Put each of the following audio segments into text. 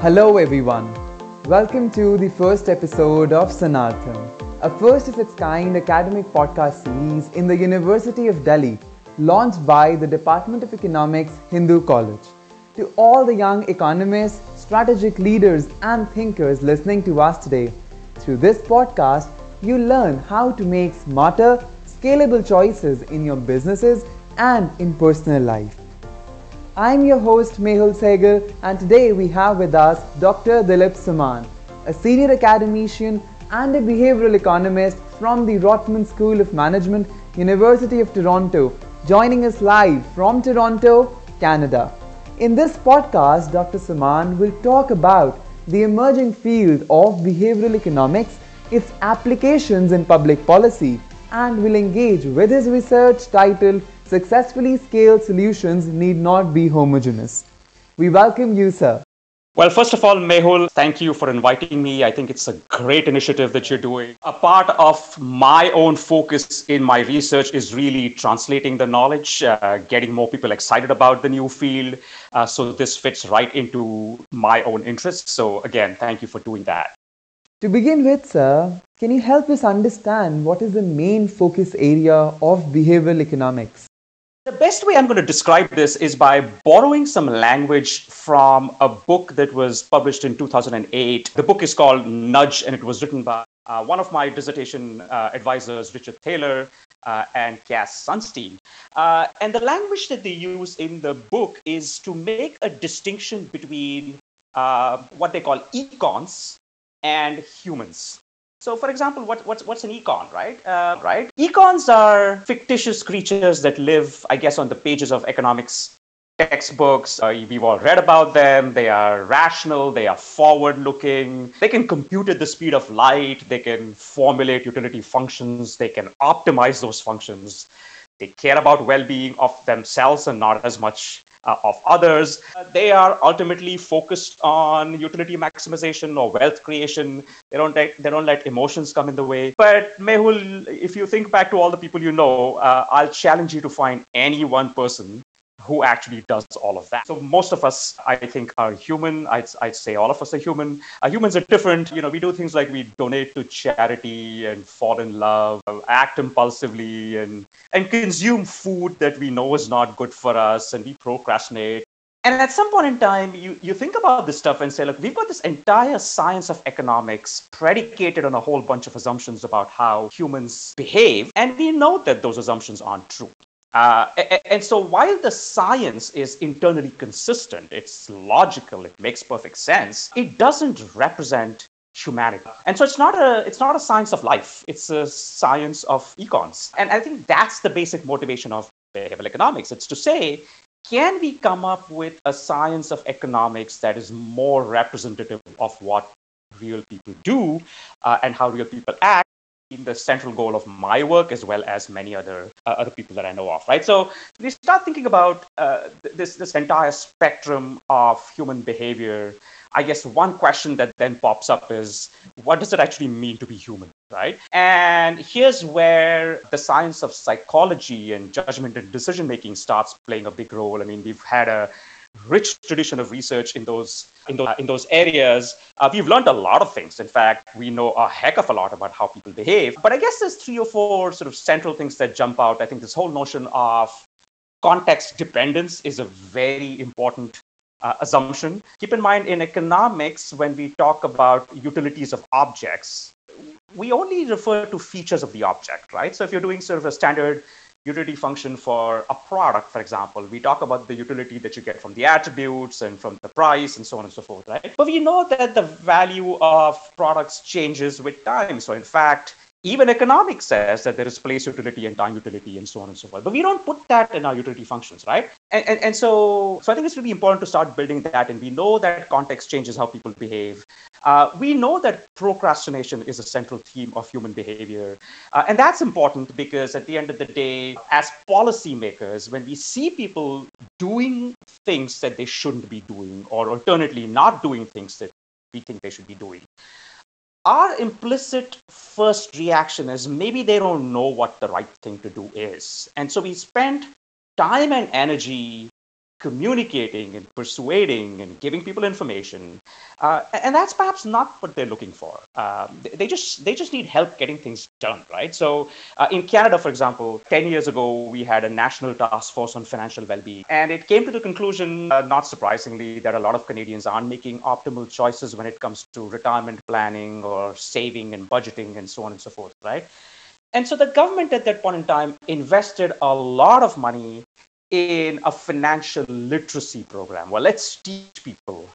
Hello, everyone. Welcome to the first episode of Sanartham, a first of its kind academic podcast series in the University of Delhi, launched by the Department of Economics, Hindu College. To all the young economists, strategic leaders, and thinkers listening to us today, through this podcast, you learn how to make smarter, scalable choices in your businesses and in personal life. I'm your host Mehul Sehgal, and today we have with us Dr. Dilip Soman, a senior academician and a behavioral economist from the Rotman School of Management, University of Toronto, joining us live from Toronto, Canada. In this podcast, Dr. Soman will talk about the emerging field of behavioral economics, its applications in public policy, and will engage with his research titled Successfully Scaled Solutions Need Not Be Homogeneous. We welcome you, sir. Well, first of all, Mehul, thank you for inviting me. I think it's a great initiative that you're doing. A part of my own focus in my research is really translating the knowledge, uh, getting more people excited about the new field. Uh, so this fits right into my own interests. So again, thank you for doing that. To begin with, sir, can you help us understand what is the main focus area of behavioral economics? The best way I'm going to describe this is by borrowing some language from a book that was published in 2008. The book is called Nudge, and it was written by uh, one of my dissertation uh, advisors, Richard Thaler, uh, and Cass Sunstein. Uh, and the language that they use in the book is to make a distinction between uh, what they call econs and humans. So, for example, what, what's, what's an econ, right? Uh, right? Econs are fictitious creatures that live, I guess, on the pages of economics textbooks. Uh, we've all read about them. They are rational. They are forward-looking. They can compute at the speed of light. They can formulate utility functions. They can optimize those functions. They care about well-being of themselves and not as much of others. Uh, they are ultimately focused on utility maximization or wealth creation. They don't let, they don't let emotions come in the way. But Mehul, if you think back to all the people you know, uh, I'll challenge you to find any one person who actually does all of that. So most of us, I think, are human. I'd, I'd say all of us are human. Humans are different. You know, we do things like we donate to charity and fall in love, act impulsively, and and consume food that we know is not good for us, and we procrastinate. And at some point in time, you, you think about this stuff and say, look, we've got this entire science of economics predicated on a whole bunch of assumptions about how humans behave. And we know that those assumptions aren't true. Uh, and so while the science is internally consistent, it's logical, it makes perfect sense, it doesn't represent humanity. And so it's not a it's not a science of life, it's a science of econs. And I think that's the basic motivation of behavioral economics. It's to say, can we come up with a science of economics that is more representative of what real people do uh, and how real people act the central goal of my work as well as many other uh, other people that I know of, right? So we start thinking about uh, this this entire spectrum of human behavior. I guess one question that then pops up is, what does it actually mean to be human, right? And here's where the science of psychology and judgment and decision making starts playing a big role. I mean, we've had a rich tradition of research in those in those in those areas. Uh, we've learned a lot of things. In fact, we know a heck of a lot about how people behave. But I guess there's three or four sort of central things that jump out. I think this whole notion of context dependence is a very important uh, assumption. Keep in mind, in economics, when we talk about utilities of objects, we only refer to features of the object, right? So if you're doing sort of a standard utility function for a product, for example. We talk about the utility that you get from the attributes and from the price and so on and so forth, right? But we know that the value of products changes with time. So in fact, even economics says that there is place utility and time utility and so on and so forth. But we don't put that in our utility functions, right? And, and, and so, so I think it's really important to start building that. And we know that context changes how people behave. Uh, we know that procrastination is a central theme of human behavior. Uh, and that's important because at the end of the day, as policymakers, when we see people doing things that they shouldn't be doing, or alternately not doing things that we think they should be doing, our implicit first reaction is maybe they don't know what the right thing to do is. And so we spend time and energy communicating and persuading and giving people information. Uh, and that's perhaps not what they're looking for. Uh, they just they just need help getting things done, right? So uh, in Canada, for example, 10 years ago, we had a national task force on financial well-being, and it came to the conclusion, uh, not surprisingly, that a lot of Canadians aren't making optimal choices when it comes to retirement planning or saving and budgeting and so on and so forth, right? And so the government at that point in time invested a lot of money in a financial literacy program. Well, let's teach people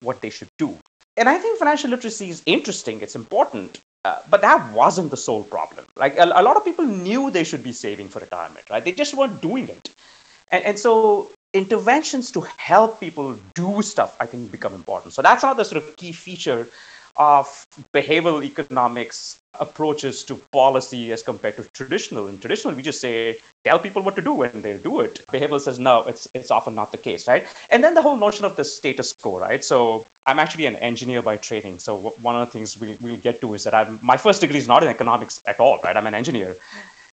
what they should do. And I think financial literacy is interesting, it's important, uh, but that wasn't the sole problem. Like a, a, lot of people knew they should be saving for retirement, right? They just weren't doing it. And, and so interventions to help people do stuff, I think, become important. So that's another sort of key feature of behavioral economics approaches to policy as compared to traditional. In traditional, we just say, tell people what to do and they'll do it. Behavioral says, no, it's, it's often not the case, right? And then the whole notion of the status quo, right? So I'm actually an engineer by training. So one of the things we, we'll get to is that I'm, my first degree is not in economics at all, right? I'm an engineer.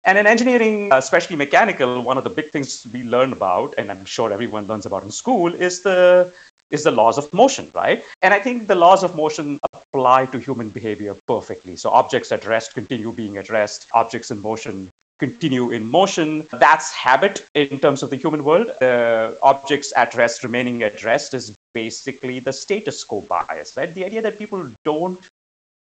And in engineering, uh, especially mechanical, one of the big things we learn about, and I'm sure everyone learns about in school, is the is the laws of motion, right? And I think the laws of motion apply to human behavior perfectly. So objects at rest continue being at rest, objects in motion continue in motion. That's habit in terms of the human world. The objects at rest remaining at rest is basically the status quo bias, right? The idea that people don't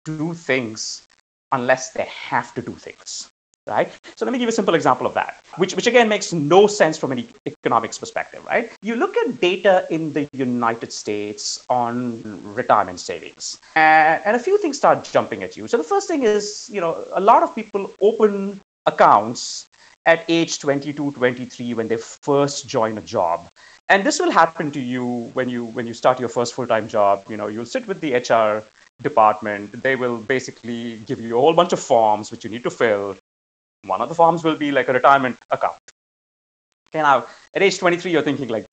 do things unless they have to do things right? So let me give a simple example of that, which, which again makes no sense from an economics perspective, right? You look at data in the United States on retirement savings, and, and a few things start jumping at you. So the first thing is, you know, a lot of people open accounts at age 22 23 when they first join a job and this will happen to you when you when you start your first full-time job you know you'll sit with the hr department they will basically give you a whole bunch of forms which you need to fill one of the forms will be like a retirement account. Okay, now at age 23, you're thinking like,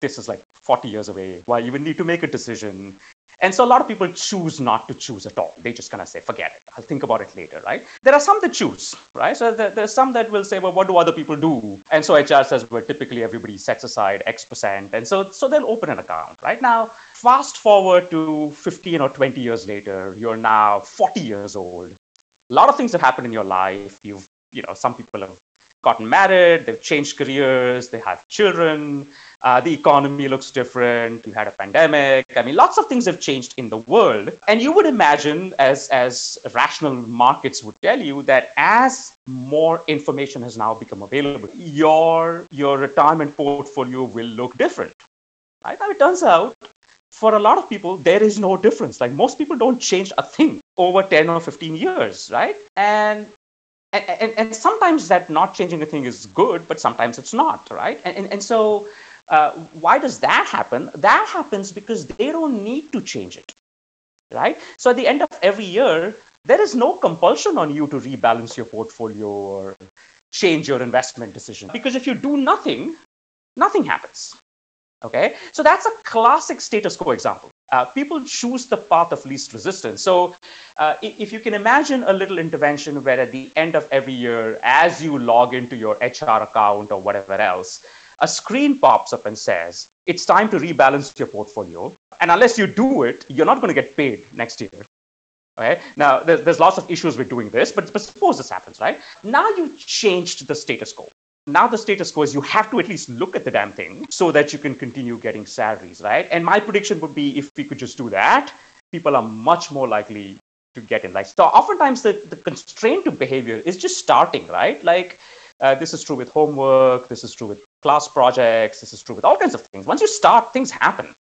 this is like 40 years away. Why even need to make a decision? And so a lot of people choose not to choose at all. They just kind of say, forget it. I'll think about it later, right? There are some that choose, right? So there, there's some that will say, well, what do other people do? And so HR says, well, typically everybody sets aside X percent. And so, so they'll open an account, right? Now, fast forward to 15 or 20 years later, you're now 40 years old a lot of things have happened in your life. You've, you know, some people have gotten married, they've changed careers, they have children, uh, the economy looks different, you had a pandemic. I mean, lots of things have changed in the world. And you would imagine, as, as rational markets would tell you, that as more information has now become available, your, your retirement portfolio will look different. Right? Now, it turns out for a lot of people, there is no difference. Like most people don't change a thing over 10 or 15 years, right? And and, and, sometimes that not changing a thing is good, but sometimes it's not, right? And, and, and so uh, why does that happen? That happens because they don't need to change it, right? So at the end of every year, there is no compulsion on you to rebalance your portfolio or change your investment decision. Because if you do nothing, nothing happens, Okay, so that's a classic status quo example. Uh, people choose the path of least resistance. So, uh, if you can imagine a little intervention where at the end of every year, as you log into your HR account or whatever else, a screen pops up and says, It's time to rebalance your portfolio. And unless you do it, you're not going to get paid next year. Okay? Now, there's, there's lots of issues with doing this, but, but suppose this happens, right? Now you changed the status quo now the status quo is you have to at least look at the damn thing so that you can continue getting salaries, right? And my prediction would be if we could just do that, people are much more likely to get in. Like, so oftentimes the, the constraint to behavior is just starting, right? Like, uh, this is true with homework, this is true with class projects, this is true with all kinds of things. Once you start, things happen.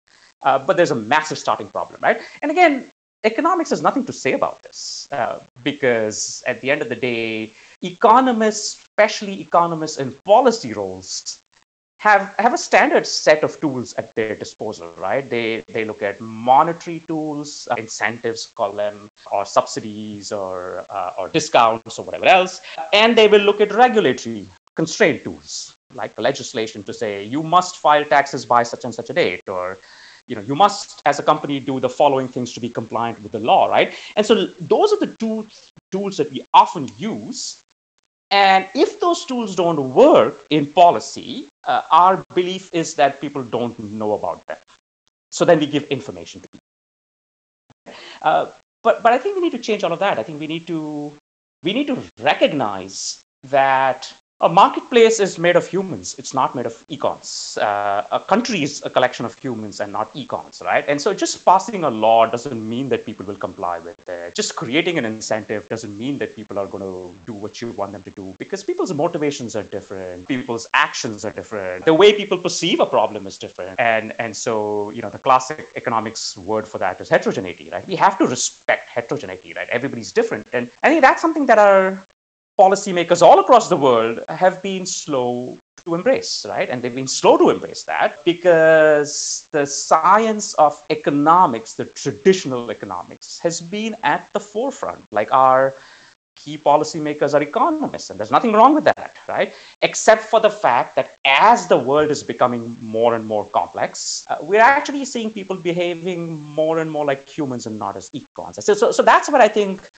Uh, but there's a massive starting problem, right? And again, economics has nothing to say about this uh, because at the end of the day, economists, especially economists in policy roles, have, have a standard set of tools at their disposal, right? They, they look at monetary tools, uh, incentives, call them, or subsidies or, uh, or discounts or whatever else. And they will look at regulatory constraint tools, like legislation to say, you must file taxes by such and such a date, or you know, you must, as a company, do the following things to be compliant with the law, right? And so those are the two tools that we often use And if those tools don't work in policy, uh, our belief is that people don't know about them. So then we give information to people. Uh, but but I think we need to change all of that. I think we need to we need to recognize that a marketplace is made of humans. It's not made of econs. Uh, a country is a collection of humans and not econs, right? And so just passing a law doesn't mean that people will comply with it. Just creating an incentive doesn't mean that people are going to do what you want them to do because people's motivations are different. People's actions are different. The way people perceive a problem is different. And, and so, you know, the classic economics word for that is heterogeneity, right? We have to respect heterogeneity, right? Everybody's different. And I think that's something that our policymakers all across the world have been slow to embrace, right? And they've been slow to embrace that because the science of economics, the traditional economics, has been at the forefront. Like our key policymakers are economists, and there's nothing wrong with that, right? Except for the fact that as the world is becoming more and more complex, uh, we're actually seeing people behaving more and more like humans and not as econs. So, so, so that's what I think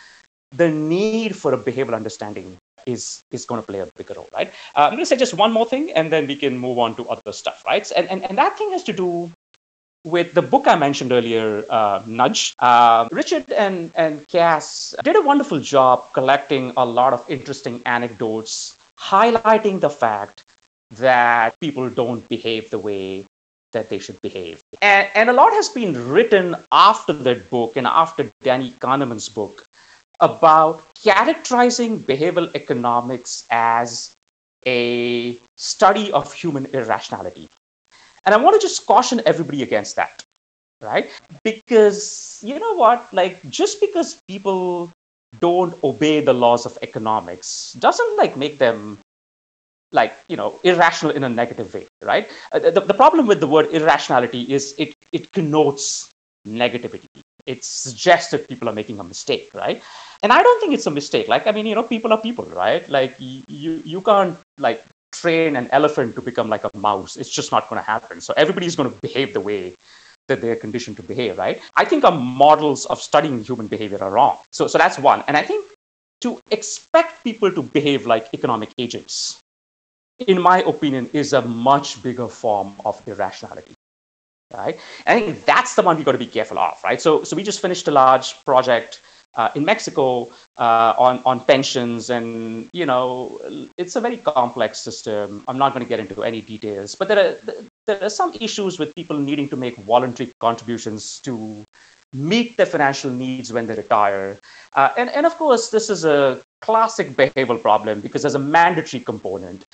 the need for a behavioral understanding is is going to play a bigger role, right? Uh, I'm going to say just one more thing, and then we can move on to other stuff, right? And and, and that thing has to do with the book I mentioned earlier, uh, Nudge. Uh, Richard and and Cass did a wonderful job collecting a lot of interesting anecdotes, highlighting the fact that people don't behave the way that they should behave. And, and a lot has been written after that book and after Danny Kahneman's book about characterizing behavioral economics as a study of human irrationality. And I want to just caution everybody against that, right? Because you know what? Like, just because people don't obey the laws of economics doesn't like make them like you know irrational in a negative way right uh, the, the problem with the word irrationality is it it connotes negativity it suggests that people are making a mistake right? And i don't think it's a mistake. Like i mean you know people are people right? Like you you can't like train an elephant to become like a mouse. It's just not going to happen. So everybody's going to behave the way that they're conditioned to behave right? I think our models of studying human behavior are wrong. So so that's one. And i think to expect people to behave like economic agents in my opinion is a much bigger form of irrationality right? I think that's the one we've got to be careful of right? So so we just finished a large project uh, in Mexico uh, on on pensions, and you know it's a very complex system. I'm not going to get into any details, but there are there are some issues with people needing to make voluntary contributions to meet their financial needs when they retire, uh, and and of course this is a classic behavioral problem because there's a mandatory component,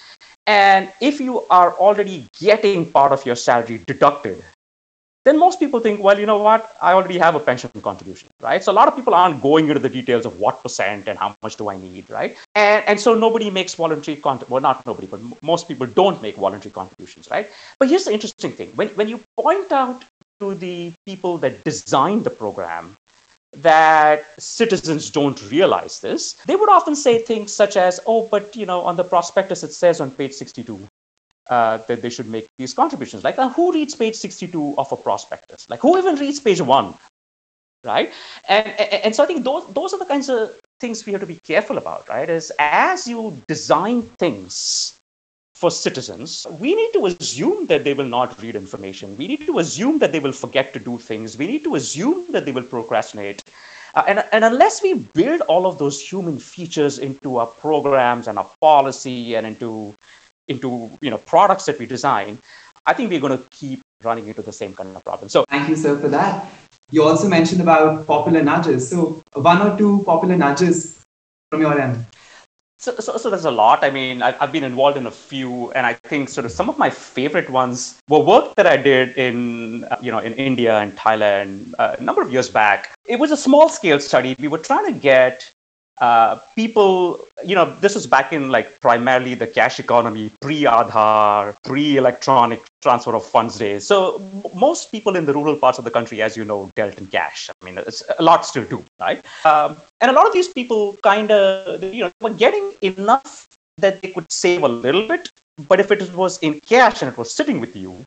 and if you are already getting part of your salary deducted then most people think, well, you know what, I already have a pension contribution, right? So a lot of people aren't going into the details of what percent and how much do I need, right? And, and so nobody makes voluntary, contributions. well, not nobody, but most people don't make voluntary contributions, right? But here's the interesting thing. When, when you point out to the people that designed the program that citizens don't realize this, they would often say things such as, oh, but, you know, on the prospectus, it says on page 62 uh, that they should make these contributions. Like, uh, who reads page 62 of a prospectus? Like, who even reads page one? Right? And, and, and so I think those, those are the kinds of things we have to be careful about, right? Is as you design things for citizens, we need to assume that they will not read information. We need to assume that they will forget to do things. We need to assume that they will procrastinate. Uh, and, and unless we build all of those human features into our programs and our policy and into into you know products that we design, I think we're going to keep running into the same kind of problem. So thank you, sir, for that. You also mentioned about popular nudges. So one or two popular nudges from your end. So, so, so there's a lot. I mean, I've, I've been involved in a few, and I think sort of some of my favorite ones were work that I did in, you know, in India and Thailand uh, a number of years back. It was a small scale study. We were trying to get uh, people, you know, this was back in like primarily the cash economy, pre Aadhaar, pre electronic transfer of funds days. So most people in the rural parts of the country, as you know, dealt in cash. I mean, it's a lot still do, right? Um, and a lot of these people kind of, you know, were getting enough that they could save a little bit. But if it was in cash and it was sitting with you,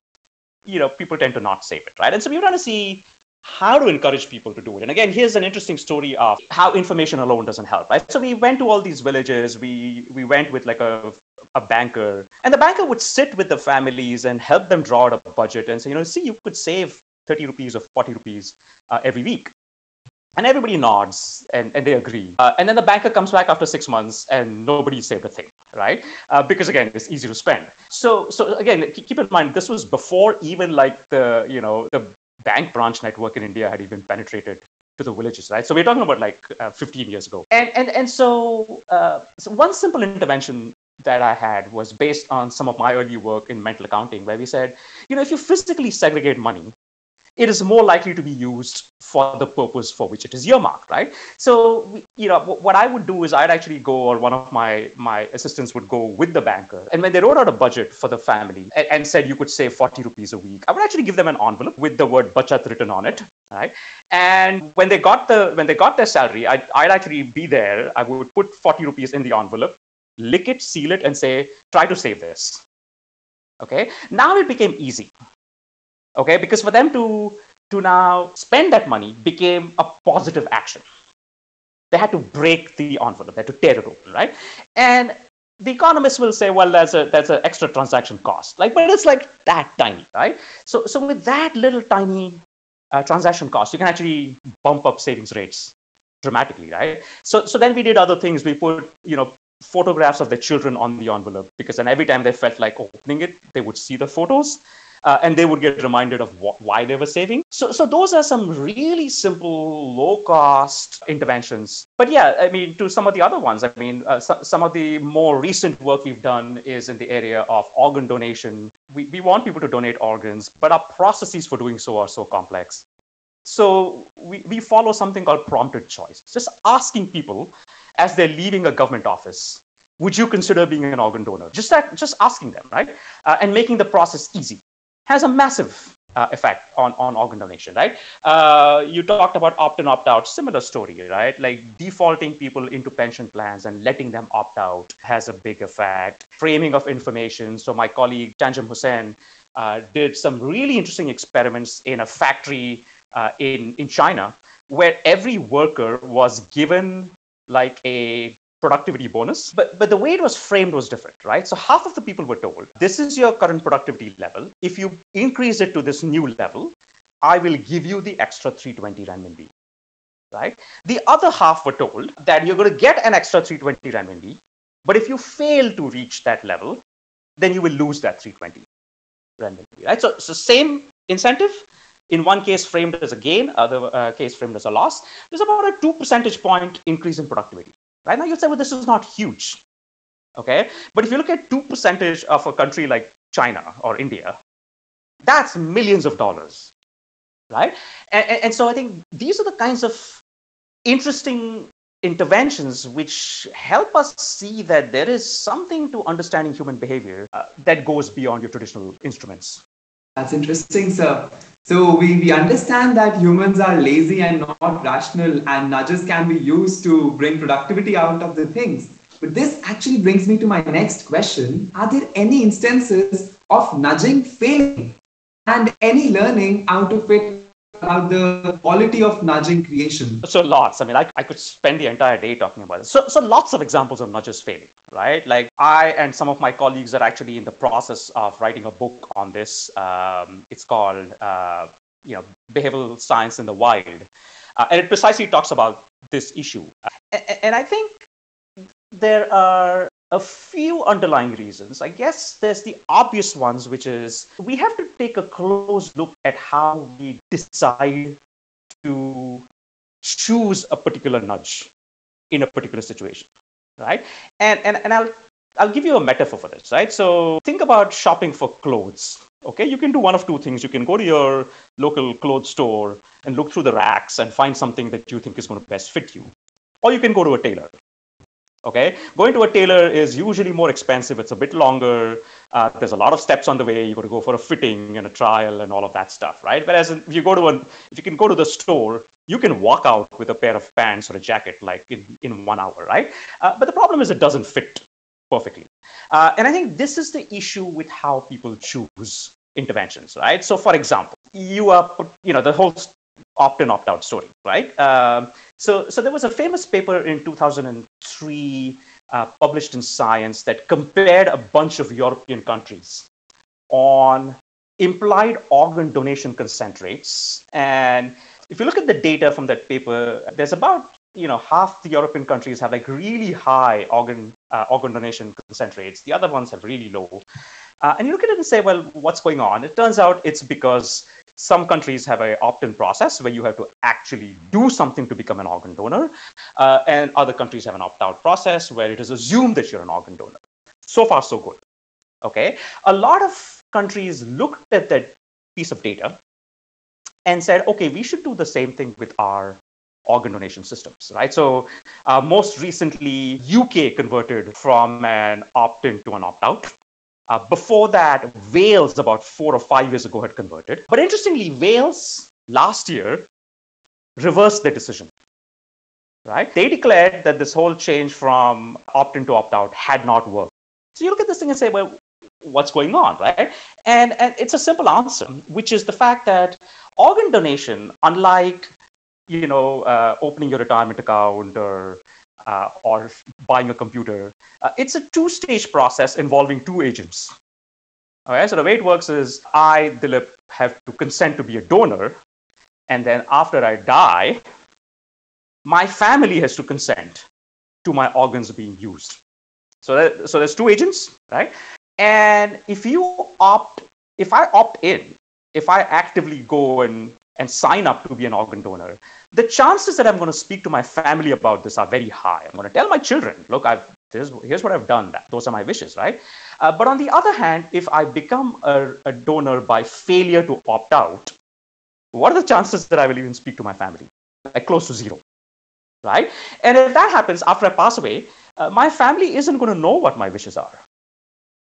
you know, people tend to not save it, right? And so we were trying to see how to encourage people to do it. And again, here's an interesting story of how information alone doesn't help, right? So we went to all these villages. We we went with like a a banker, and the banker would sit with the families and help them draw out a budget and say, you know, see, you could save 30 rupees or 40 rupees uh, every week. And everybody nods and, and they agree. Uh, and then the banker comes back after six months and nobody saved a thing, right? Uh, because again, it's easy to spend. So, so again, keep in mind, this was before even like the, you know, the bank branch network in India had even penetrated to the villages, right? So we're talking about like uh, 15 years ago. And, and, and so, uh, so one simple intervention that I had was based on some of my early work in mental accounting, where we said, you know, if you physically segregate money, it is more likely to be used for the purpose for which it is earmarked, right? So, you know, what I would do is I'd actually go, or one of my my assistants would go with the banker, and when they wrote out a budget for the family and, and said you could save 40 rupees a week, I would actually give them an envelope with the word bachat written on it, right? And when they got the when they got their salary, I'd, I'd actually be there. I would put 40 rupees in the envelope, lick it, seal it, and say, try to save this. Okay. Now it became easy okay? Because for them to to now spend that money became a positive action. They had to break the envelope. They had to tear it open right? And the economists will say well that's a that's an extra transaction cost. Like but it's like that tiny right? So so with that little tiny uh, transaction cost you can actually bump up savings rates dramatically right? So so then we did other things. We put you know photographs of their children on the envelope because then every time they felt like opening it they would see the photos uh, and they would get reminded of wh- why they were saving. So, so those are some really simple, low-cost interventions. But yeah, I mean, to some of the other ones, I mean, uh, so, some of the more recent work we've done is in the area of organ donation. We, we want people to donate organs, but our processes for doing so are so complex. So we, we follow something called prompted choice, just asking people as they're leaving a government office would you consider being an organ donor? Just that, just asking them, right? Uh, and making the process easy has a massive uh, effect on, on organ donation, right? Uh, you talked about opt in, opt out, similar story, right? Like defaulting people into pension plans and letting them opt out has a big effect. Framing of information. So, my colleague Tanjim Hossain uh, did some really interesting experiments in a factory uh, in, in China where every worker was given like a productivity bonus. But, but the way it was framed was different, right? So half of the people were told, this is your current productivity level. If you increase it to this new level, I will give you the extra 320 renminbi, right? The other half were told that you're going to get an extra 320 renminbi, but if you fail to reach that level, then you will lose that 320 renminbi, right? So, so same incentive, in one case framed as a gain, other uh, case framed as a loss. There's about a two percentage point increase in productivity. Right now, you say, well, this is not huge. Okay. But if you look at 2% of a country like China or India, that's millions of dollars. Right. And, and, and so I think these are the kinds of interesting interventions which help us see that there is something to understanding human behavior uh, that goes beyond your traditional instruments. That's interesting, sir. So we, we understand that humans are lazy and not rational, and nudges can be used to bring productivity out of the things. But this actually brings me to my next question. Are there any instances of nudging failing and any learning out of it about the quality of nudging creation? So lots. I mean, I, I could spend the entire day talking about this. So, so lots of examples of nudges failing, right? Like I and some of my colleagues are actually in the process of writing a book on this. Um, it's called, uh, you know, behavioral science in the wild, uh, and it precisely talks about this issue. and, and I think there are a few underlying reasons. I guess there's the obvious ones, which is we have to take a close look at how we decide to choose a particular nudge in a particular situation, right? And and, and I'll I'll give you a metaphor for this, right? So think about shopping for clothes. Okay, you can do one of two things. You can go to your local clothes store and look through the racks and find something that you think is going to best fit you. Or you can go to a tailor Okay, going to a tailor is usually more expensive. It's a bit longer. Uh, there's a lot of steps on the way. You got to go for a fitting and a trial and all of that stuff, right? Whereas if you go to an, if you can go to the store, you can walk out with a pair of pants or a jacket like in, in one hour, right? Uh, but the problem is it doesn't fit perfectly. Uh, and I think this is the issue with how people choose interventions, right? So, for example, you are, you know, the whole opt-in, opt-out story, right? Um, so, so there was a famous paper in 2003 uh, published in Science that compared a bunch of European countries on implied organ donation consent rates. And if you look at the data from that paper, there's about you know half the European countries have like really high organ uh, organ donation consent rates. The other ones have really low. Uh, and you look at it and say, well, what's going on? It turns out it's because some countries have an opt-in process where you have to actually do something to become an organ donor, uh, and other countries have an opt-out process where it is assumed that you're an organ donor. So far, so good. Okay, a lot of countries looked at that piece of data and said, okay, we should do the same thing with our organ donation systems, right? So, uh, most recently, UK converted from an opt-in to an opt-out. Uh, before that, Wales, about four or five years ago, had converted. But interestingly, Wales last year reversed their decision. Right? They declared that this whole change from opt in to opt out had not worked. So you look at this thing and say, well, what's going on, right? And, and it's a simple answer, which is the fact that organ donation, unlike you know, uh, opening your retirement account or uh, or buying a computer. Uh, it's a two-stage process involving two agents. Okay, so the way it works is I, Dilip, have to consent to be a donor, and then after I die, my family has to consent to my organs being used. So, that, so there's two agents, right? And if you opt, if I opt in, if I actively go and and sign up to be an organ donor, the chances that I'm going to speak to my family about this are very high. I'm going to tell my children, look, I've, here's, here's what I've done. That, Those are my wishes, right? Uh, but on the other hand, if I become a, a donor by failure to opt out, what are the chances that I will even speak to my family? Like close to zero, right? And if that happens after I pass away, uh, my family isn't going to know what my wishes are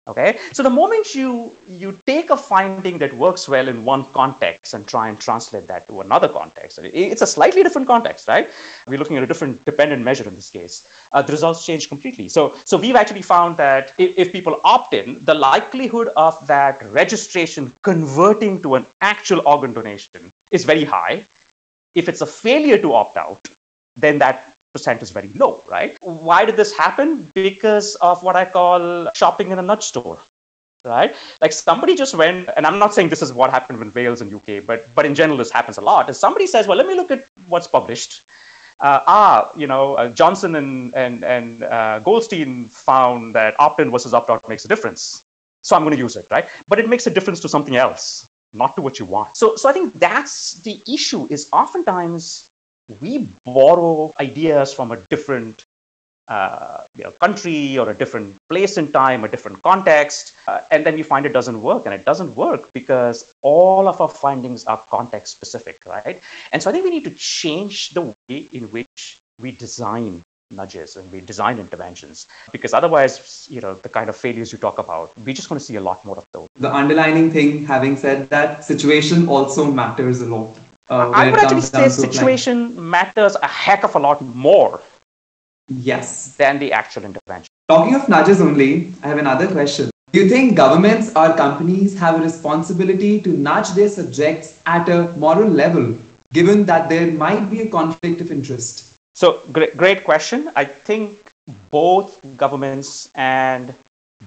okay? So the moment you you take a finding that works well in one context and try and translate that to another context it's a slightly different context right? We're looking at a different dependent measure in this case. Uh, the results change completely. So so we've actually found that if, if people opt in the likelihood of that registration converting to an actual organ donation is very high. If it's a failure to opt out then that percent is very low, right? Why did this happen? Because of what I call shopping in a nudge store. Right, like somebody just went, and I'm not saying this is what happened in Wales and UK, but but in general this happens a lot. Is somebody says, well, let me look at what's published, uh, ah, you know, uh, Johnson and and and uh, Goldstein found that opt-in versus opt-out makes a difference, so I'm going to use it, right? But it makes a difference to something else, not to what you want. So so I think that's the issue. Is oftentimes we borrow ideas from a different uh, you know, country or a different place in time, a different context, uh, and then we find it doesn't work. And it doesn't work because all of our findings are context specific, right? And so I think we need to change the way in which we design nudges and we design interventions because otherwise you know the kind of failures you talk about we're just going to see a lot more of those the underlining thing having said that situation also matters a lot uh, I would actually say situation matters a heck of a lot more. Yes. Than the actual intervention. Talking of nudges only, I have another question. Do you think governments or companies have a responsibility to nudge their subjects at a moral level, given that there might be a conflict of interest? So, great, great question. I think both governments and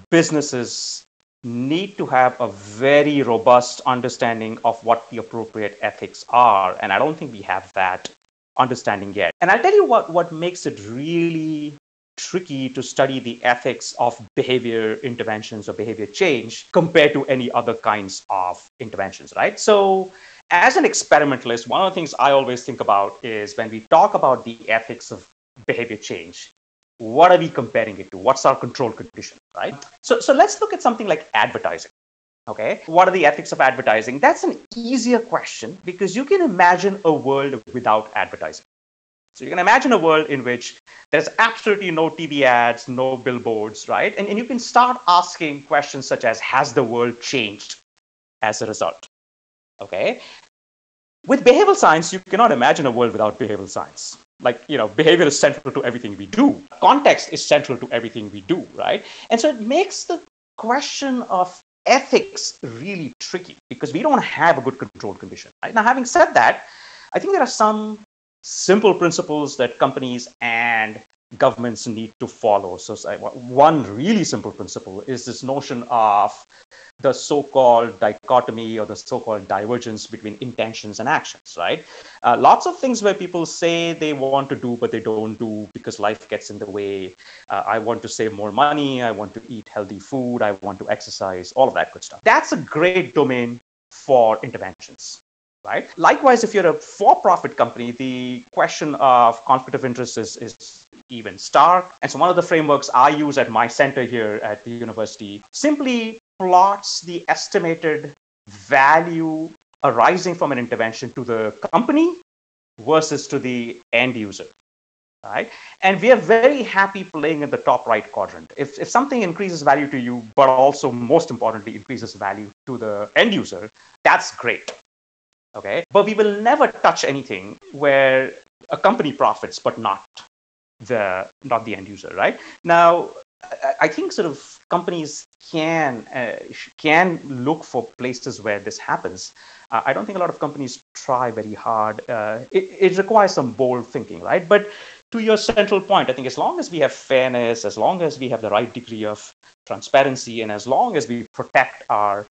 businesses need to have a very robust understanding of what the appropriate ethics are. And I don't think we have that understanding yet. And I'll tell you what, what makes it really tricky to study the ethics of behavior interventions or behavior change compared to any other kinds of interventions, right? So, as an experimentalist, one of the things I always think about is when we talk about the ethics of behavior change, what are we comparing it to? What's our control condition, right? So, so let's look at something like advertising. Okay, what are the ethics of advertising? That's an easier question because you can imagine a world without advertising. So you can imagine a world in which there's absolutely no TV ads, no billboards, right? And, and you can start asking questions such as Has the world changed as a result? Okay. With behavioral science, you cannot imagine a world without behavioral science like you know behavior is central to everything we do. Context is central to everything we do right? And so it makes the question of ethics really tricky because we don't have a good control condition right? Now having said that I think there are some simple principles that companies and governments need to follow. So, one really simple principle is this notion of the so-called dichotomy or the so-called divergence between intentions and actions. Right? Uh, lots of things where people say they want to do but they don't do because life gets in the way. Uh, I want to save more money. I want to eat healthy food. I want to exercise. All of that good stuff. That's a great domain for interventions right? Likewise, if you're a for-profit company, the question of conflict of interest is, is even stark. And so one of the frameworks I use at my center here at the university simply plots the estimated value arising from an intervention to the company versus to the end user. Right? And we are very happy playing in the top right quadrant. If, if something increases value to you, but also most importantly increases value to the end user, that's great okay but we will never touch anything where a company profits but not the not the end user right? Now i think sort of companies can uh, can look for places where this happens. Uh, i don't think a lot of companies try very hard. Uh, it, it requires some bold thinking right? But to your central point i think as long as we have fairness as long as we have the right degree of transparency and as long as we protect our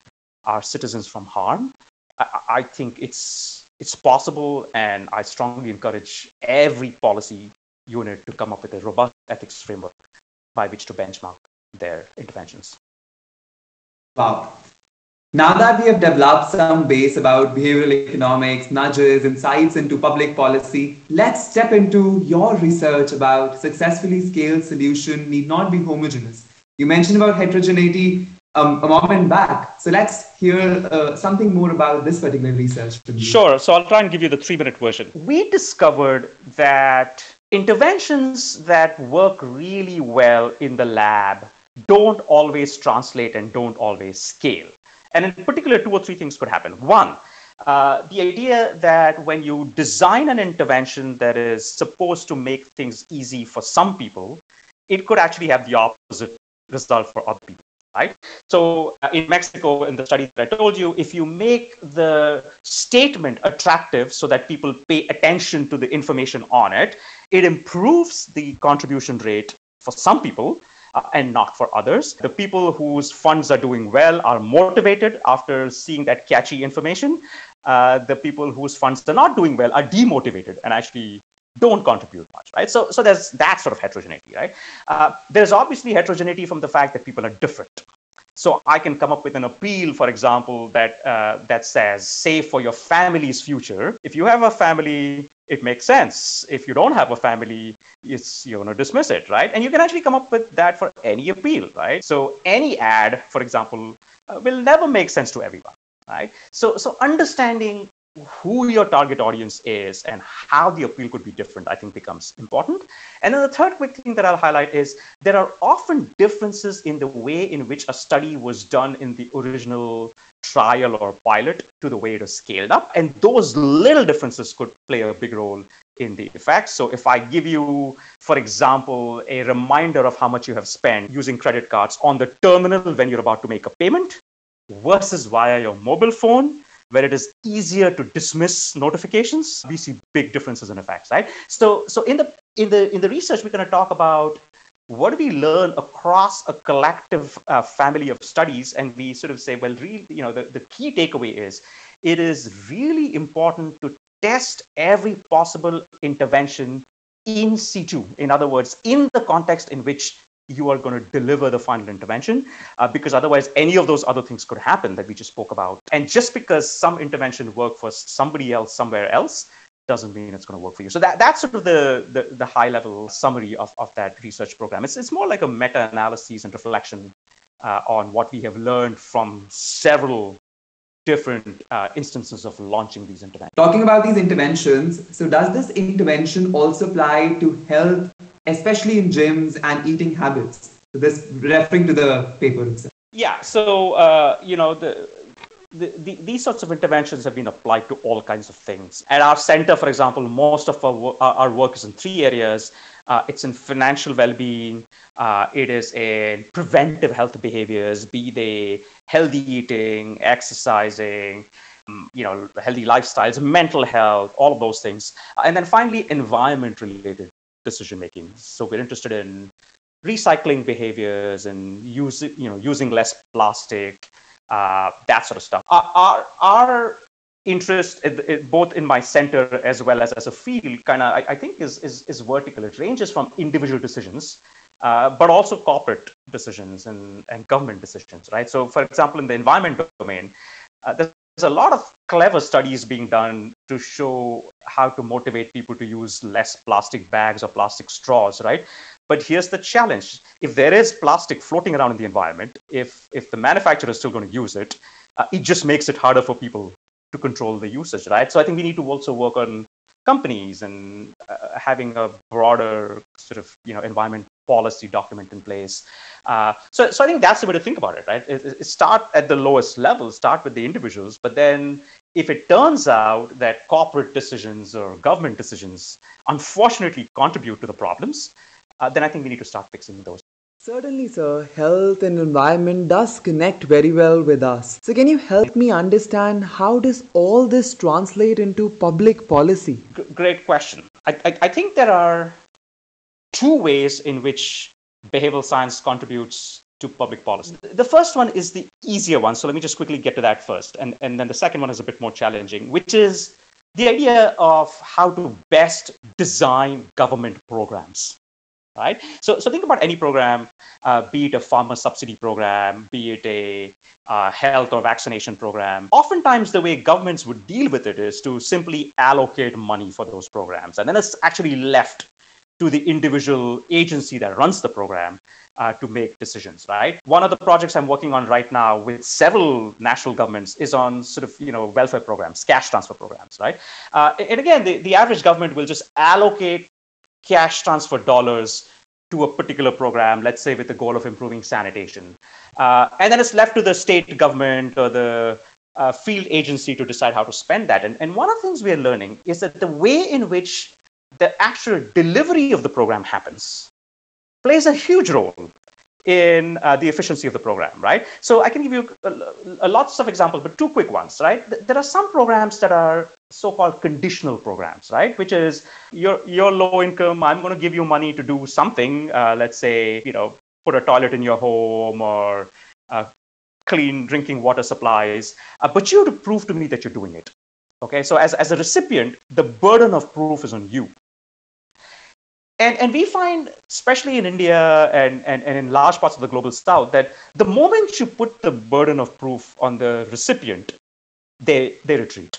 our citizens from harm I, I think it's it's possible, and I strongly encourage every policy unit to come up with a robust ethics framework by which to benchmark their interventions. Wow. Now that we have developed some base about behavioral economics, nudges, insights into public policy, let's step into your research about successfully scaled solution need not be homogeneous. You mentioned about heterogeneity um, a moment back. So let's hear uh, something more about this particular research from you. Sure. So I'll try and give you the three minute version. We discovered that interventions that work really well in the lab don't always translate and don't always scale. And in particular, two or three things could happen. One, uh, the idea that when you design an intervention that is supposed to make things easy for some people, it could actually have the opposite result for other people right? So uh, in Mexico, in the study that I told you, if you make the statement attractive so that people pay attention to the information on it, it improves the contribution rate for some people. Uh, and not for others. The people whose funds are doing well are motivated after seeing that catchy information. Uh, the people whose funds are not doing well are demotivated and actually don't contribute much, right? So, so there's that sort of heterogeneity, right? Uh, there's obviously heterogeneity from the fact that people are different. So I can come up with an appeal, for example, that uh, that says, "Save for your family's future." If you have a family, it makes sense. If you don't have a family, it's you're gonna dismiss it, right? And you can actually come up with that for any appeal, right? So any ad, for example, uh, will never make sense to everyone, right? So so understanding who your target audience is and how the appeal could be different, I think becomes important. And then the third quick thing that I'll highlight is there are often differences in the way in which a study was done in the original trial or pilot to the way it is scaled up. And those little differences could play a big role in the effects. So if I give you, for example, a reminder of how much you have spent using credit cards on the terminal when you're about to make a payment versus via your mobile phone, where it is easier to dismiss notifications, we see big differences in effects, right? So, so in the in the in the research, we're going to talk about what do we learn across a collective uh, family of studies, and we sort of say, well, really, you know, the, the key takeaway is it is really important to test every possible intervention in situ. In other words, in the context in which you are going to deliver the final intervention uh, because otherwise any of those other things could happen that we just spoke about. And just because some intervention worked for somebody else somewhere else doesn't mean it's going to work for you. So that, that's sort of the, the, the high level summary of, of that research program. It's, it's more like a meta-analysis and reflection uh, on what we have learned from several different uh, instances of launching these interventions. Talking about these interventions, so does this intervention also apply to health especially in gyms and eating habits. So this referring to the paper itself. Yeah. So uh, you know the, the, the, these sorts of interventions have been applied to all kinds of things. At our center, for example, most of our, our work is in three areas. Uh, it's in financial well-being. Uh, it is in preventive health behaviors, be they healthy eating, exercising, you know, healthy lifestyles, mental health, all of those things. And then finally, environment related decision making. So we're interested in recycling behaviors and using, you know, using less plastic, uh, that sort of stuff. Our, our, interest, in, in, both in my center as well as as a field, kind of, I, I, think, is, is, is vertical. It ranges from individual decisions, uh, but also corporate decisions and, and government decisions, right? So, for example, in the environment domain, uh, there's a lot of clever studies being done to show how to motivate people to use less plastic bags or plastic straws, right? But here's the challenge. If there is plastic floating around in the environment, if, if the manufacturer is still going to use it, uh, it just makes it harder for people to control the usage, right? So I think we need to also work on companies and uh, having a broader sort of you know environment policy document in place. Uh, so, so I think that's the way to think about it, right? It, it start at the lowest level, start with the individuals, but then if it turns out that corporate decisions or government decisions unfortunately contribute to the problems, uh, then I think we need to start fixing those. Certainly, sir. Health and environment does connect very well with us. So, can you help me understand how does all this translate into public policy? G- great question. I, I, I think there are two ways in which behavioral science contributes to public policy. The first one is the easier one. So let me just quickly get to that first. And, and then the second one is a bit more challenging, which is the idea of how to best design government programs right? So, so think about any program, uh, be it a farmer subsidy program, be it a uh, health or vaccination program. Oftentimes, the way governments would deal with it is to simply allocate money for those programs, and then it's actually left to the individual agency that runs the program uh, to make decisions, right? One of the projects I'm working on right now with several national governments is on sort of, you know, welfare programs, cash transfer programs, right? Uh, and again, the, the average government will just allocate cash transfer dollars to a particular program, let's say with the goal of improving sanitation. Uh, and then it's left to the state government or the uh, field agency to decide how to spend that. And, and one of the things we are learning is that the way in which the actual delivery of the program happens plays a huge role in uh, the efficiency of the program, right? So I can give you a, a lots of examples, but two quick ones, right? There are some programs that are so-called conditional programs, right? Which is you're, you're low income, I'm going to give you money to do something, uh, let's say, you know, put a toilet in your home or uh, clean drinking water supplies, uh, but you have to prove to me that you're doing it. Okay, so as, as a recipient, the burden of proof is on you. And, and we find, especially in India and, and, and in large parts of the global south, that the moment you put the burden of proof on the recipient, they, they retreat.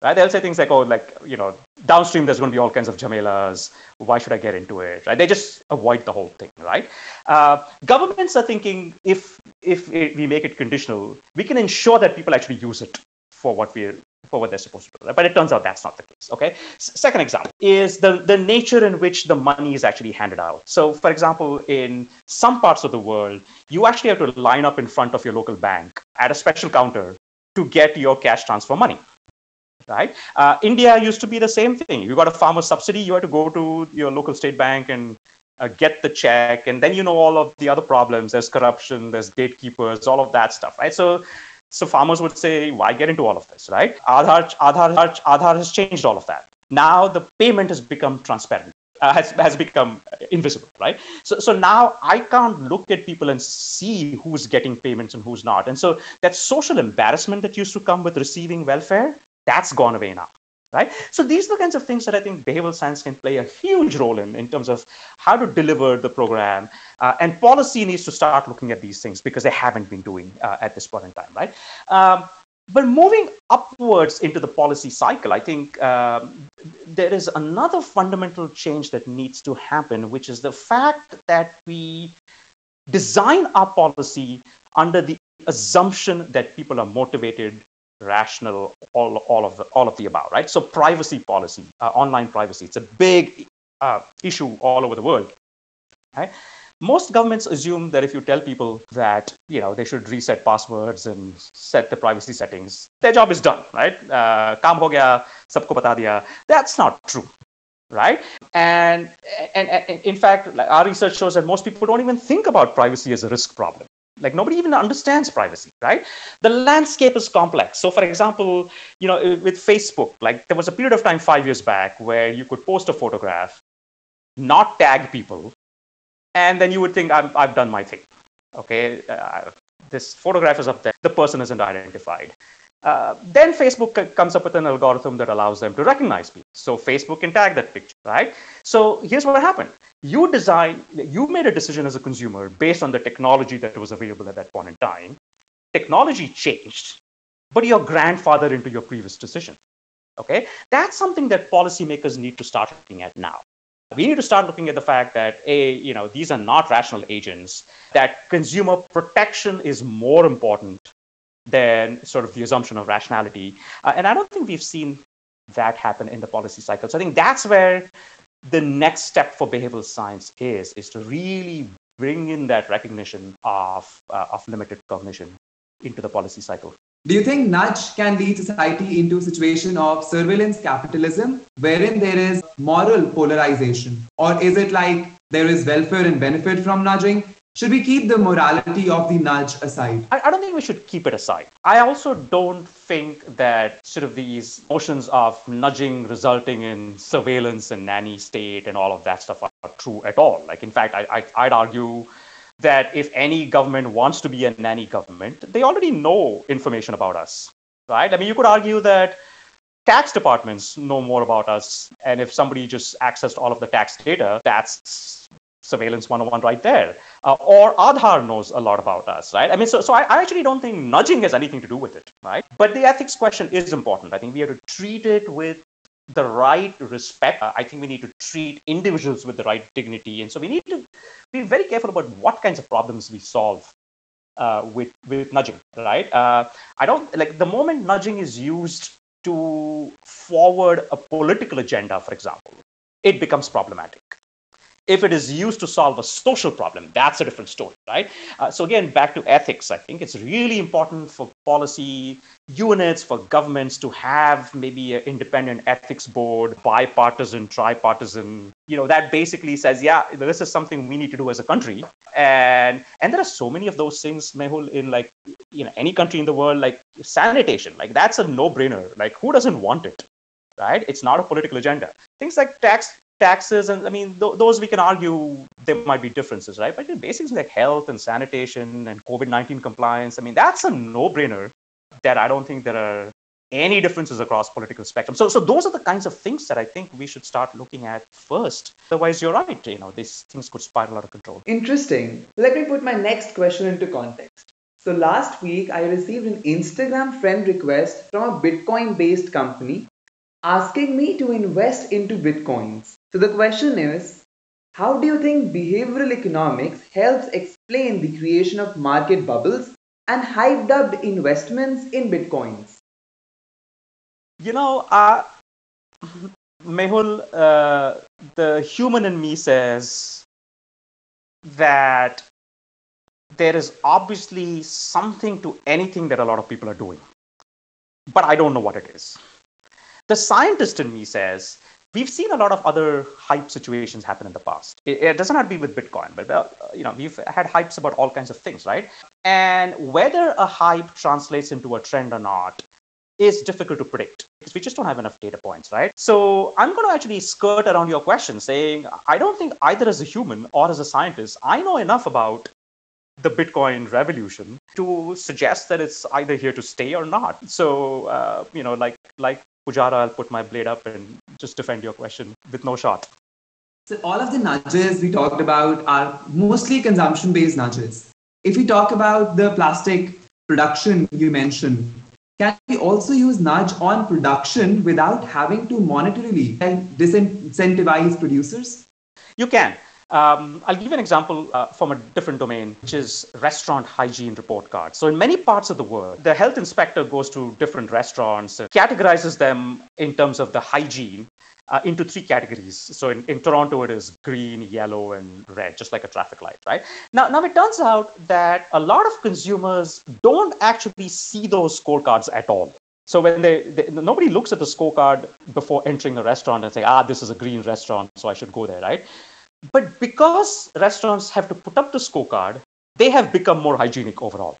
Right? They'll say things like, oh, like, you know, downstream there's going to be all kinds of jamelas. Why should I get into it? Right? They just avoid the whole thing, right? Uh, governments are thinking if, if it, we make it conditional, we can ensure that people actually use it for what we're for what they're supposed to do. But it turns out that's not the case. Okay. S- second example is the, the nature in which the money is actually handed out. So, for example, in some parts of the world, you actually have to line up in front of your local bank at a special counter to get your cash transfer money. Right? Uh, India used to be the same thing. You got a farmer subsidy, you had to go to your local state bank and uh, get the check, and then you know all of the other problems. There's corruption, there's gatekeepers, all of that stuff, right? So so farmers would say, why get into all of this, right? Aadhaar, Aadhaar, Aadhaar has changed all of that. Now the payment has become transparent. Uh, has, has become invisible, right? So, so now I can't look at people and see who's getting payments and who's not. And so that social embarrassment that used to come with receiving welfare, that's gone away now right? So these are the kinds of things that I think behavioral science can play a huge role in, in terms of how to deliver the program. Uh, and policy needs to start looking at these things because they haven't been doing uh, at this point in time, right? Um, but moving upwards into the policy cycle, I think um, there is another fundamental change that needs to happen, which is the fact that we design our policy under the assumption that people are motivated rational, all, all of the all of the above, right? So privacy policy, uh, online privacy, it's a big uh, issue all over the world, right? Most governments assume that if you tell people that you know they should reset passwords and set the privacy settings, their job is done, right? Uh, काम हो गया, सबको बता दिया. That's not true, right? And, and, and in fact, like our research shows that most people don't even think about privacy as a risk problem like nobody even understands privacy, right? The landscape is complex. So, for example, you know, with Facebook, like there was a period of time five years back where you could post a photograph, not tag people, and then you would think i have done my thing. Okay, uh, this photograph is up there. The person isn't identified. Uh, then Facebook comes up with an algorithm that allows them to recognize people. So Facebook can tag that picture, right? So here's what happened. You design, you made a decision as a consumer based on the technology that was available at that point in time. Technology changed, but you're grandfathered into your previous decision. Okay, that's something that policymakers need to start looking at now. We need to start looking at the fact that a, you know, these are not rational agents. That consumer protection is more important than sort of the assumption of rationality. Uh, and I don't think we've seen that happen in the policy cycle. So I think that's where the next step for behavioral science is, is to really bring in that recognition of, uh, of limited cognition into the policy cycle. Do you think nudge can lead society into a situation of surveillance capitalism wherein there is moral polarization? Or is it like there is welfare and benefit from nudging should we keep the morality of the nudge aside? I, I, don't think we should keep it aside. I also don't think that sort of these notions of nudging resulting in surveillance and nanny state and all of that stuff are, are true at all. Like, in fact, I, I, I'd argue that if any government wants to be a nanny government, they already know information about us, right? I mean, you could argue that tax departments know more about us. And if somebody just accessed all of the tax data, that's surveillance 101 right there. Uh, or Aadhaar knows a lot about us, right? I mean, so, so I, I, actually don't think nudging has anything to do with it, right? But the ethics question is important. I think we have to treat it with the right respect. Uh, I think we need to treat individuals with the right dignity. And so we need to be very careful about what kinds of problems we solve uh, with, with nudging, right? Uh, I don't like the moment nudging is used to forward a political agenda, for example, it becomes problematic if it is used to solve a social problem, that's a different story, right? Uh, so again, back to ethics, I think it's really important for policy units, for governments to have maybe an independent ethics board, bipartisan, tripartisan, you know, that basically says, yeah, this is something we need to do as a country. And and there are so many of those things, Mehul, in like, you know, any country in the world, like sanitation, like that's a no-brainer. Like who doesn't want it? right? It's not a political agenda. Things like tax taxes and i mean th- those we can argue there might be differences right? But the basics like health and sanitation and covid-19 compliance i mean that's a no-brainer that i don't think there are any differences across political spectrum. So so those are the kinds of things that i think we should start looking at first. Otherwise you're right you know these things could spiral out of control. Interesting. Let me put my next question into context. So last week i received an instagram friend request from a bitcoin based company asking me to invest into bitcoins so the question is, how do you think behavioral economics helps explain the creation of market bubbles and hyped up investments in bitcoins? You know, uh, Mehul, uh, the human in me says that there is obviously something to anything that a lot of people are doing, but I don't know what it is. The scientist in me says we've seen a lot of other hype situations happen in the past. It, it doesn't have to be with Bitcoin, but uh, you know we've had hypes about all kinds of things, right? And whether a hype translates into a trend or not is difficult to predict because we just don't have enough data points, right? So I'm going to actually skirt around your question, saying I don't think either as a human or as a scientist I know enough about the Bitcoin revolution to suggest that it's either here to stay or not. So, uh, you know, like like Pujara, I'll put my blade up and just defend your question with no shot. So, all of the nudges we talked about are mostly consumption based nudges. If we talk about the plastic production you mentioned, can we also use nudge on production without having to monetarily disincentivize producers? You can. Um, I'll give you an example uh, from a different domain, which is restaurant hygiene report cards. So, in many parts of the world, the health inspector goes to different restaurants, categorizes them in terms of the hygiene uh, into three categories. So, in, in Toronto, it is green, yellow, and red, just like a traffic light, right? Now, now, it turns out that a lot of consumers don't actually see those scorecards at all. So when they, they, nobody looks at the scorecard before entering a restaurant and say, ah, this is a green restaurant, so I should go there, right? But because restaurants have to put up the scorecard, they have become more hygienic overall.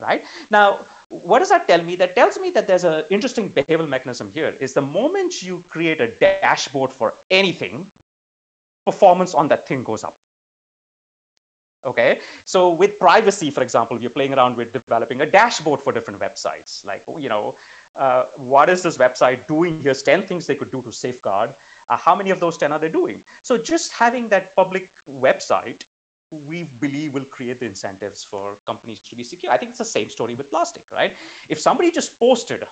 Right? Now, what does that tell me? That tells me that there's an interesting behavioral mechanism here. Is the moment you create a dashboard for anything, performance on that thing goes up. Okay, so with privacy, for example, you're playing around with developing a dashboard for different websites. Like, you know, uh, what is this website doing? Here's 10 things they could do to safeguard. Uh, how many of those 10 are they doing? So just having that public website, we believe will create the incentives for companies to be secure. I think it's the same story with plastic, right? If somebody just posted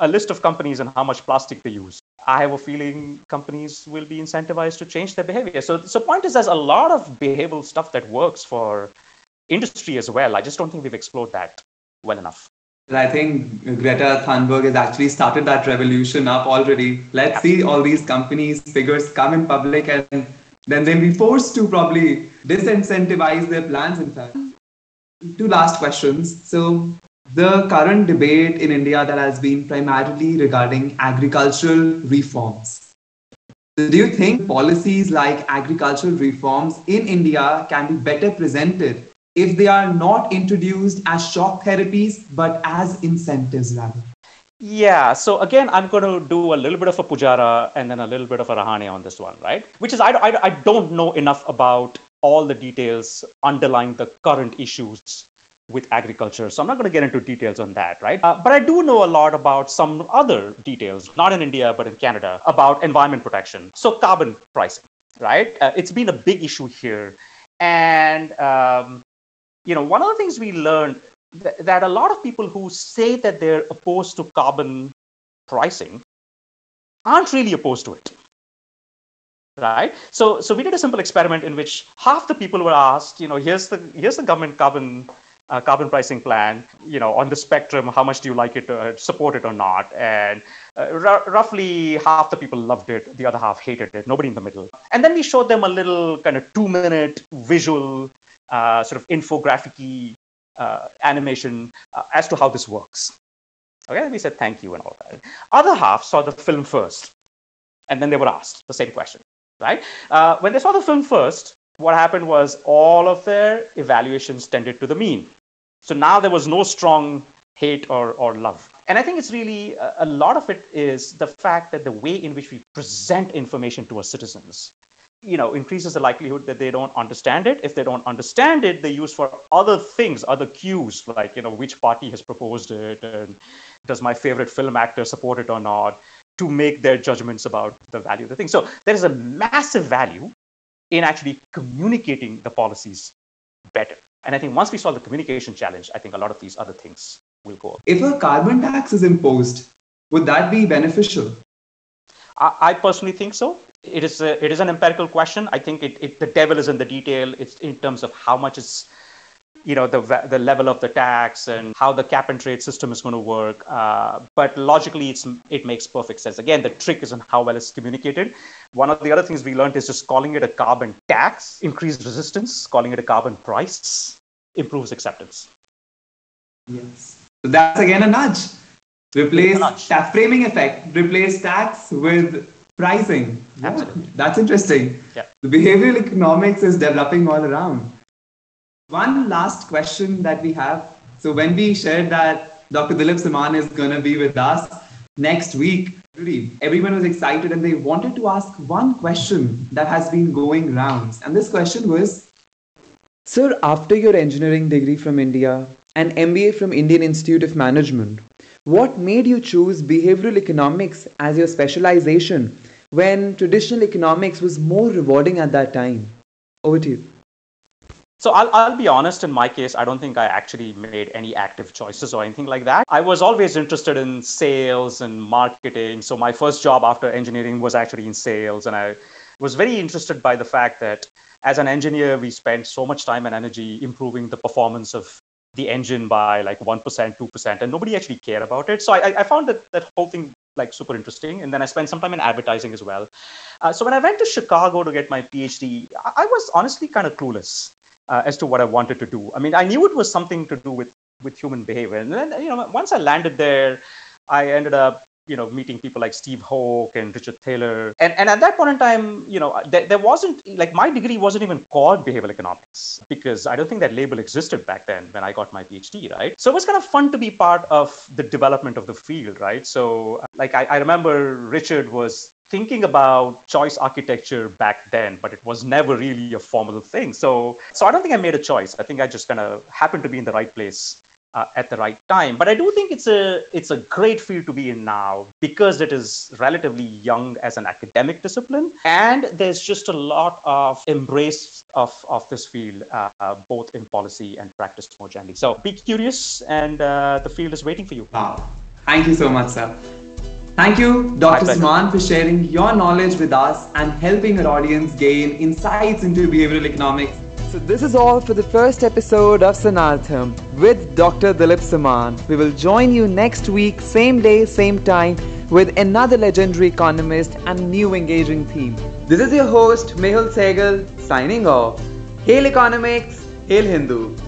a list of companies and how much plastic they use, I have a feeling companies will be incentivized to change their behavior. So, so point is, there's a lot of behavioral stuff that works for industry as well. I just don't think we've explored that well enough. I think Greta Thunberg has actually started that revolution up already. Let's see all these companies, figures come in public and then they'll be forced to probably disincentivize their plans, in fact. Two last questions. So, the current debate in India that has been primarily regarding agricultural reforms. Do you think policies like agricultural reforms in India can be better presented if they are not introduced as shock therapies but as incentives rather? Yeah, so again, I'm going to do a little bit of a Pujara and then a little bit of a Rahane on this one, right? Which is, I, I, I don't know enough about all the details underlying the current issues with agriculture. So I'm not going to get into details on that, right? Uh, but I do know a lot about some other details, not in India, but in Canada, about environment protection. So carbon pricing, right? Uh, it's been a big issue here. And, um, you know, one of the things we learned th- that a lot of people who say that they're opposed to carbon pricing aren't really opposed to it right? So so we did a simple experiment in which half the people were asked you know here's the here's the government carbon uh, carbon pricing plan you know on the spectrum how much do you like it uh, support it or not? And r- roughly half the people loved it the other half hated it nobody in the middle and then we showed them a little kind of two minute visual uh, sort of infographic uh, animation uh, as to how this works okay we said thank you and all that other half saw the film first and then they were asked the same question right uh, when they saw the film first what happened was all of their evaluations tended to the mean. So now there was no strong hate or, or love. And I think it's really a, a lot of it is the fact that the way in which we present information to our citizens you know increases the likelihood that they don't understand it if they don't understand it they use for other things other cues like you know which party has proposed it and does my favorite film actor support it or not to make their judgments about the value of the thing so there is a massive value in actually communicating the policies better. And I think once we solve the communication challenge, I think a lot of these other things will go. If a carbon tax is imposed, would that be beneficial? I, I personally think so. It is a, it is an empirical question. I think it, it, the devil is in the detail. It's in terms of how much is you know the the level of the tax and how the cap and trade system is going to work. Uh, but logically, it's it makes perfect sense. Again, the trick is in how well it's communicated. One of the other things we learned is just calling it a carbon tax increased resistance. Calling it a carbon price improves acceptance. Yes. So that's again a nudge. Replace tax framing effect. Replace tax with pricing. Yeah, that's interesting. Yeah. The behavioral economics is developing all around. One last question that we have. So when we shared that Dr. Dilip Soman is going to be with us next week, really everyone was excited and they wanted to ask one question that has been going rounds. And this question was, Sir, after your engineering degree from India and MBA from Indian Institute of Management, what made you choose behavioral economics as your specialization when traditional economics was more rewarding at that time? Over to you. So I'll, I'll be honest, in my case, I don't think I actually made any active choices or anything like that. I was always interested in sales and marketing. So my first job after engineering was actually in sales. And I was very interested by the fact that as an engineer, we spent so much time and energy improving the performance of the engine by like 1%, 2%, and nobody actually cared about it. So I, I found that that whole thing like super interesting. And then I spent some time in advertising as well. Uh, so when I went to Chicago to get my PhD, I, I was honestly kind of clueless uh, as to what I wanted to do. I mean, I knew it was something to do with with human behavior, and then you know, once I landed there, I ended up you know, meeting people like Steve Hoch and Richard Thaler And, and at that point in time, you know, there, there wasn't, like, my degree wasn't even called behavioral economics because I don't think that label existed back then when I got my PhD, right? So it was kind of fun to be part of the development of the field, right? So, like, I, I remember Richard was thinking about choice architecture back then, but it was never really a formal thing. So, so I don't think I made a choice. I think I just kind of happened to be in the right place uh, at the right time. But I do think it's a it's a great field to be in now because it is relatively young as an academic discipline, and there's just a lot of embrace of of this field, uh, uh, both in policy and practice more generally. So be curious, and uh, the field is waiting for you. Wow, thank you so much, sir. Thank you, Dr. Soman, for sharing your knowledge with us and helping our audience gain insights into behavioral economics so this is all for the first episode of Sanartham with Dr. Dilip Soman. We will join you next week, same day, same time, with another legendary economist and new engaging theme. This is your host, Mehul Segal, signing off. Hail Economics, Hail Hindu.